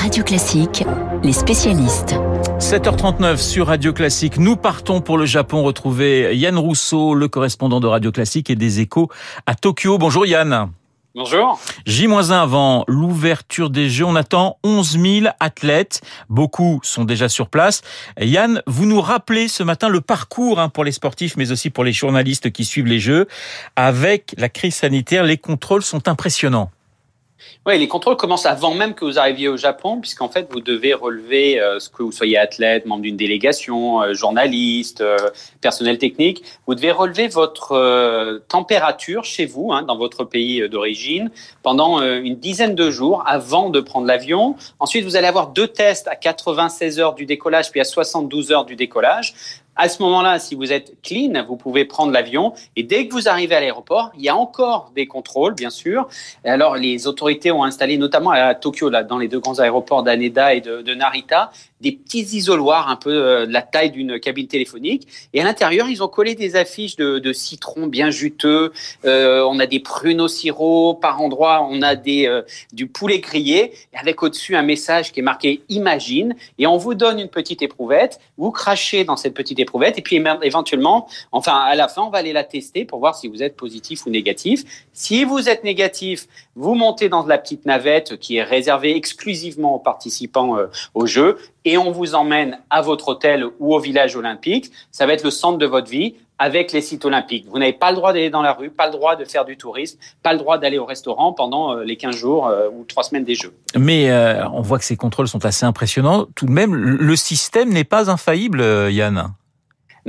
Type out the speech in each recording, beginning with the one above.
Radio Classique, les spécialistes. 7h39 sur Radio Classique. Nous partons pour le Japon retrouver Yann Rousseau, le correspondant de Radio Classique et des échos à Tokyo. Bonjour Yann. Bonjour. J-1 avant l'ouverture des Jeux, on attend 11 000 athlètes. Beaucoup sont déjà sur place. Yann, vous nous rappelez ce matin le parcours hein, pour les sportifs, mais aussi pour les journalistes qui suivent les Jeux. Avec la crise sanitaire, les contrôles sont impressionnants. Oui, les contrôles commencent avant même que vous arriviez au Japon, puisqu'en fait, vous devez relever euh, ce que vous soyez athlète, membre d'une délégation, euh, journaliste, euh, personnel technique. Vous devez relever votre température chez vous, hein, dans votre pays d'origine, pendant une dizaine de jours avant de prendre l'avion. Ensuite, vous allez avoir deux tests à 96 heures du décollage, puis à 72 heures du décollage. À ce moment-là, si vous êtes clean, vous pouvez prendre l'avion. Et dès que vous arrivez à l'aéroport, il y a encore des contrôles, bien sûr. Alors, les autorités ont installé, notamment à Tokyo, là, dans les deux grands aéroports d'Aneda et de, Narita, des petits isoloirs un peu euh, de la taille d'une cabine téléphonique. Et à l'intérieur, ils ont collé des affiches de, de citron bien juteux. Euh, on a des prunes au sirop par endroit. On a des, euh, du poulet grillé avec au-dessus un message qui est marqué Imagine. Et on vous donne une petite éprouvette. Vous crachez dans cette petite éprouvette. Et puis éventuellement, enfin à la fin, on va aller la tester pour voir si vous êtes positif ou négatif. Si vous êtes négatif, vous montez dans la petite navette qui est réservée exclusivement aux participants au jeu et on vous emmène à votre hôtel ou au village olympique. Ça va être le centre de votre vie avec les sites olympiques. Vous n'avez pas le droit d'aller dans la rue, pas le droit de faire du tourisme, pas le droit d'aller au restaurant pendant euh, les 15 jours euh, ou 3 semaines des Jeux. Mais euh, on voit que ces contrôles sont assez impressionnants. Tout de même, le système n'est pas infaillible, Yann.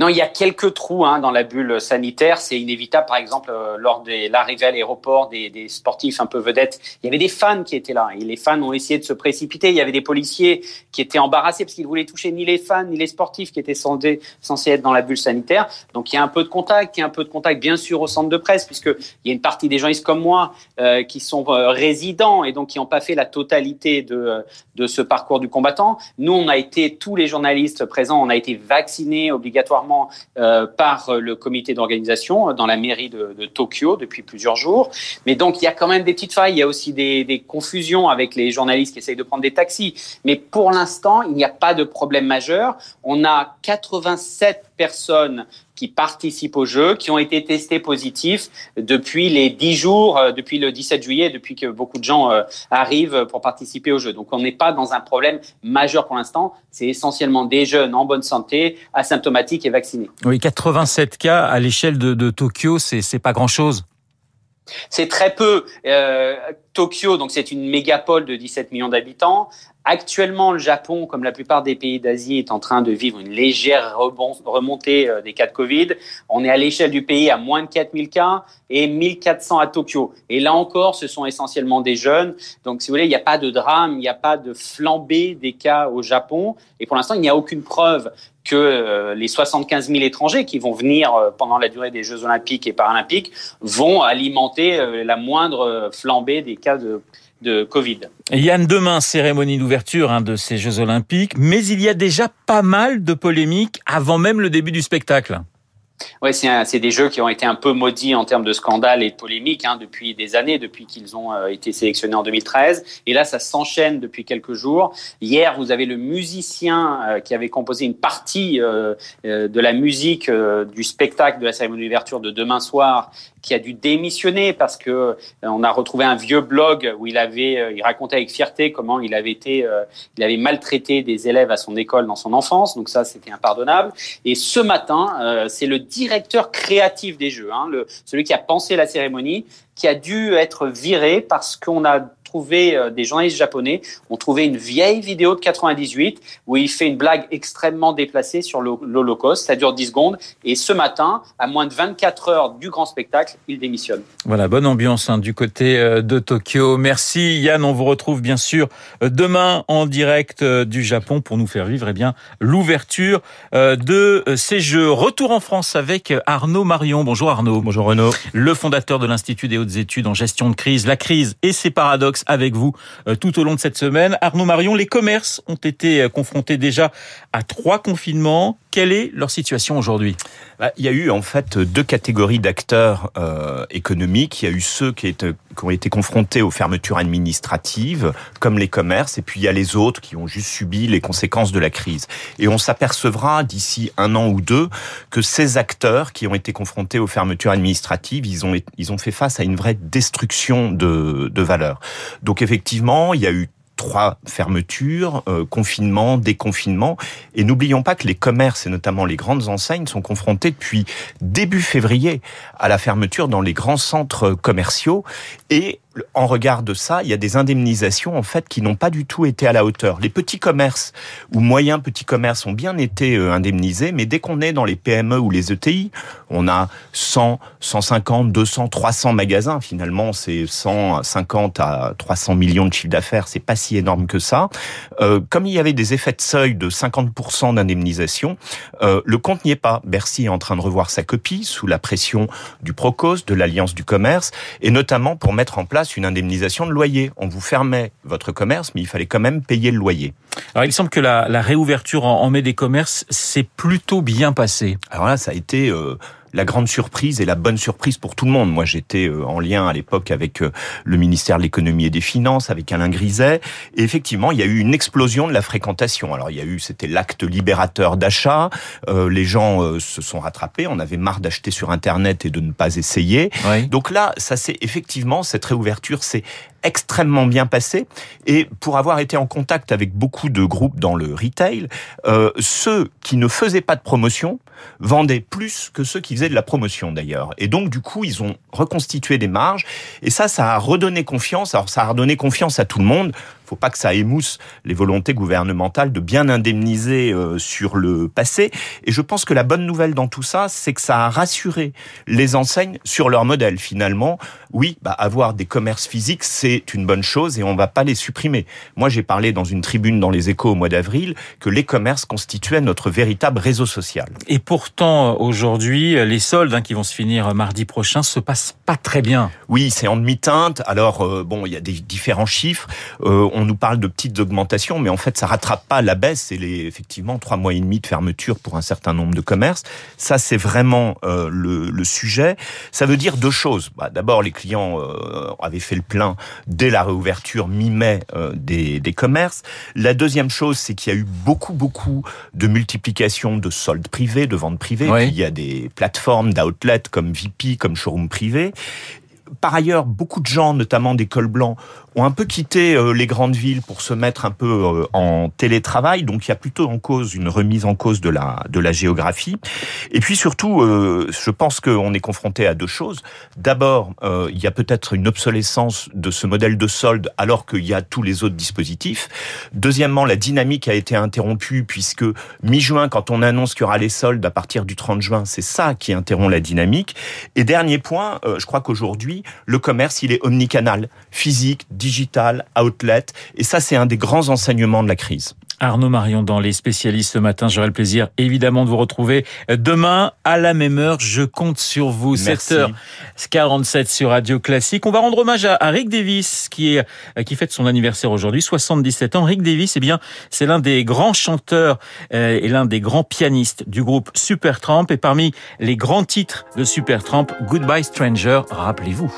Non, il y a quelques trous hein, dans la bulle sanitaire. C'est inévitable. Par exemple, euh, lors de l'arrivée à l'aéroport des, sportifs un peu vedettes, il y avait des fans qui étaient là. Et les fans ont essayé de se précipiter. Il y avait des policiers qui étaient embarrassés parce qu'ils voulaient toucher ni les fans ni les sportifs qui étaient censés, être dans la bulle sanitaire. Donc il y a un peu de contact. Il y a un peu de contact, bien sûr, au centre de presse, puisqu'il y a une partie des journalistes comme moi euh, qui sont euh, résidents et donc qui n'ont pas fait la totalité de, de ce parcours du combattant. Nous, on a été, tous les journalistes présents, on a été vaccinés obligatoirement euh, par le comité d'organisation dans la mairie de, de, Tokyo depuis plusieurs jours. Mais donc, il y a quand même des petites failles. Il y a aussi des, des confusions avec les journalistes qui essayent de prendre des taxis. Mais pour l'instant, il n'y a pas de problème majeur. On a 87 personnes qui participent au jeu, qui ont été testés positifs depuis les 10 jours, euh, depuis le 17 juillet, depuis que beaucoup de gens euh, arrivent pour participer au jeu. Donc on n'est pas dans un problème majeur pour l'instant. C'est essentiellement des jeunes en bonne santé, asymptomatiques et vaccinés. Oui, 87 cas à l'échelle de, de Tokyo, c'est pas grand-chose. C'est très peu. Euh, Tokyo, donc c'est une mégapole de 17 millions d'habitants. Actuellement, le Japon, comme la plupart des pays d'Asie, est en train de vivre une légère remontée euh, des cas de Covid. On est à l'échelle du pays à moins de 4000 cas et 1400 à Tokyo. Et là encore, ce sont essentiellement des jeunes. Donc, si vous voulez, il n'y a pas de drame, il n'y a pas de flambée des cas au Japon. Et pour l'instant, il n'y a aucune preuve que euh, les 75 000 étrangers qui vont venir euh, pendant la durée des Jeux olympiques et paralympiques vont alimenter la moindre flambée des cas de de Covid. Yann, demain, cérémonie d'ouverture hein, de ces Jeux Olympiques, mais il y a déjà pas mal de polémiques avant même le début du spectacle. Oui, c'est des jeux qui ont été un peu maudits en termes de scandales et de polémiques hein, depuis des années, depuis qu'ils ont euh, été sélectionnés en 2013. Et là, ça s'enchaîne depuis quelques jours. Hier, vous avez le musicien euh, qui avait composé une partie euh, de la musique du spectacle de la cérémonie d'ouverture de demain soir, qui a dû démissionner parce que on a retrouvé un vieux blog où il avait, il racontait avec fierté comment il avait été, il avait maltraité des élèves à son école dans son enfance. Donc ça, c'était impardonnable. Et ce matin, c'est le directeur créatif des Jeux, hein, celui qui a pensé la cérémonie, qui a dû être viré parce qu'on a trouvé, euh, des journalistes japonais ont trouvé une vieille vidéo de 98 où il fait une blague extrêmement déplacée sur l'Holocauste. Ça dure 10 secondes. Et ce matin, à moins de 24 heures du grand spectacle, il démissionne. Voilà, bonne ambiance hein, du côté euh, de Tokyo. Merci Yann. On vous retrouve bien sûr euh, demain en direct du Japon pour nous faire vivre eh bien l'ouverture de ces Jeux. Retour en France avec Arnaud Marion. Bonjour Arnaud. Bonjour Renaud. Le fondateur de l'Institut des hautes études en gestion de crise. La crise et ses paradoxes avec vous euh, tout au long de cette semaine. Arnaud Marion, les commerces ont été euh, confrontés déjà à trois confinements. Quelle est leur situation aujourd'hui? Bah, Il y a eu en fait deux catégories d'acteurs euh, économiques. Il y a eu ceux qui, étaient, qui ont été confrontés aux fermetures administratives, comme les commerces, et puis il y a les autres qui ont juste subi les conséquences de la crise. Et on s'apercevra d'ici un an ou deux que ces acteurs qui ont été confrontés aux fermetures administratives, ils ont, ils ont fait face à une vraie destruction de, de valeur. Donc effectivement, il y a eu trois fermetures, euh, confinement, déconfinement. Et n'oublions pas que les commerces, et notamment les grandes enseignes, sont confrontés depuis début février à la fermeture dans les grands centres commerciaux. Et en regard de ça, il y a des indemnisations en fait qui n'ont pas du tout été à la hauteur. Les petits commerces ou moyens petits commerces ont bien été euh, indemnisés, mais dès qu'on est dans les PME ou les ETI, on a 100, 150, 200, 300 magasins. Finalement, c'est 150 à 300 millions de chiffre d'affaires. C'est pas si énorme que ça. Euh, comme il y avait des effets de seuil de 50% d'indemnisation, euh, le compte n'y est pas. Bercy est en train de revoir sa copie sous la pression du Procos, de l'Alliance du commerce, et notamment pour mettre en place une indemnisation de loyer. On vous fermait votre commerce, mais il fallait quand même payer le loyer. Alors il semble que la, réouverture en, mai des commerces s'est plutôt bien passée. Alors là, ça a été... Euh, la grande surprise et la bonne surprise pour tout le monde. Moi, j'étais euh, en lien à l'époque avec euh, le ministère de l'économie et des finances, avec Alain Griset, et effectivement, il y a eu une explosion de la fréquentation. Alors, il y a eu, c'était l'acte libérateur d'achat. Euh, les gens se sont rattrapés. On avait marre d'acheter sur Internet et de ne pas essayer. Donc là, ça c'est effectivement cette réouverture, c'est extrêmement bien passé. Et pour avoir été en contact avec beaucoup de groupes dans le retail, euh, ceux qui ne faisaient pas de promotion vendaient plus que ceux qui faisaient de la promotion d'ailleurs. Et donc du coup, ils ont reconstitué des marges. Et ça, ça a redonné confiance. Alors ça a redonné confiance à tout le monde faut pas que ça émousse les volontés gouvernementales de bien indemniser euh, sur le passé. Et je pense que la bonne nouvelle dans tout ça, c'est que ça a rassuré les enseignes sur leur modèle. Finalement, oui, bah, avoir des commerces physiques, c'est une bonne chose et on va pas les supprimer. Moi, j'ai parlé dans une tribune dans les échos au mois d'avril que les commerces constituaient notre véritable réseau social. Et pourtant, aujourd'hui, les soldes hein, qui vont se finir mardi prochain se passent pas très bien. Oui, c'est en demi-teinte. Alors, euh, bon, il y a des différents chiffres. Euh, on nous parle de petites augmentations, mais en fait, ça rattrape pas la baisse et les effectivement trois mois et demi de fermeture pour un certain nombre de commerces. Ça, c'est vraiment euh, le, le, sujet. Ça veut dire deux choses. Bah, D'abord, les clients euh, avaient fait le plein dès la réouverture mi-mai euh, des, des commerces. La deuxième chose, c'est qu'il y a eu beaucoup, beaucoup de multiplication de soldes privés, de ventes privées. Il y a des plateformes d'outlet comme VP, comme showroom privé. Par ailleurs, beaucoup de gens, notamment des cols blancs, ont un peu quitté euh, les grandes villes pour se mettre un peu euh, en télétravail. Donc, il y a plutôt en cause une remise en cause de la de la géographie. Et puis surtout, euh, je pense qu'on est confronté à deux choses. D'abord, il y a peut-être une obsolescence de ce modèle de solde alors qu'il y a tous les autres dispositifs. Deuxièmement, la dynamique a été interrompue puisque mi-juin, quand on annonce qu'il y aura les soldes à partir du 30 juin, c'est ça qui interrompt la dynamique. Et dernier point, je crois qu'aujourd'hui, le commerce, il est omnicanal, physique, digital, outlet. Et ça, c'est un des grands enseignements de la crise. Arnaud Marion dans Les Spécialistes ce matin. J'aurai le plaisir évidemment de vous retrouver demain à la même heure. Je compte sur vous. 7h47 sur Radio Classique. On va rendre hommage à, Rick Davis qui est, qui fête son anniversaire aujourd'hui, 77 ans. Rick Davis, eh bien, c'est l'un des grands chanteurs euh, et l'un des grands pianistes du groupe Supertramp. Et parmi les grands titres de Supertramp, Goodbye Stranger, rappelez-vous.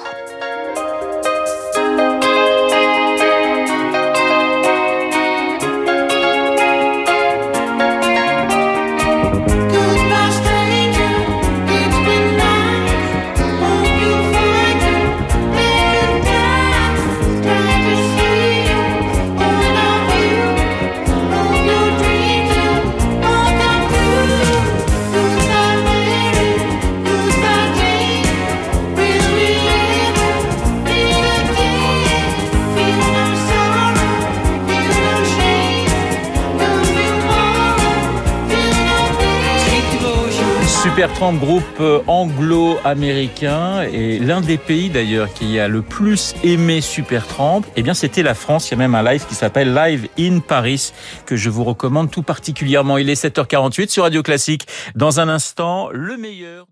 Supertramp, groupe euh, anglo-américain et l'un des pays d'ailleurs qui a le plus aimé Supertramp, eh bien c'était la France. Il y a même un live qui s'appelle Live in Paris que je vous recommande tout particulièrement. Il est 7h48 sur Radio Classique. Dans un instant, le meilleur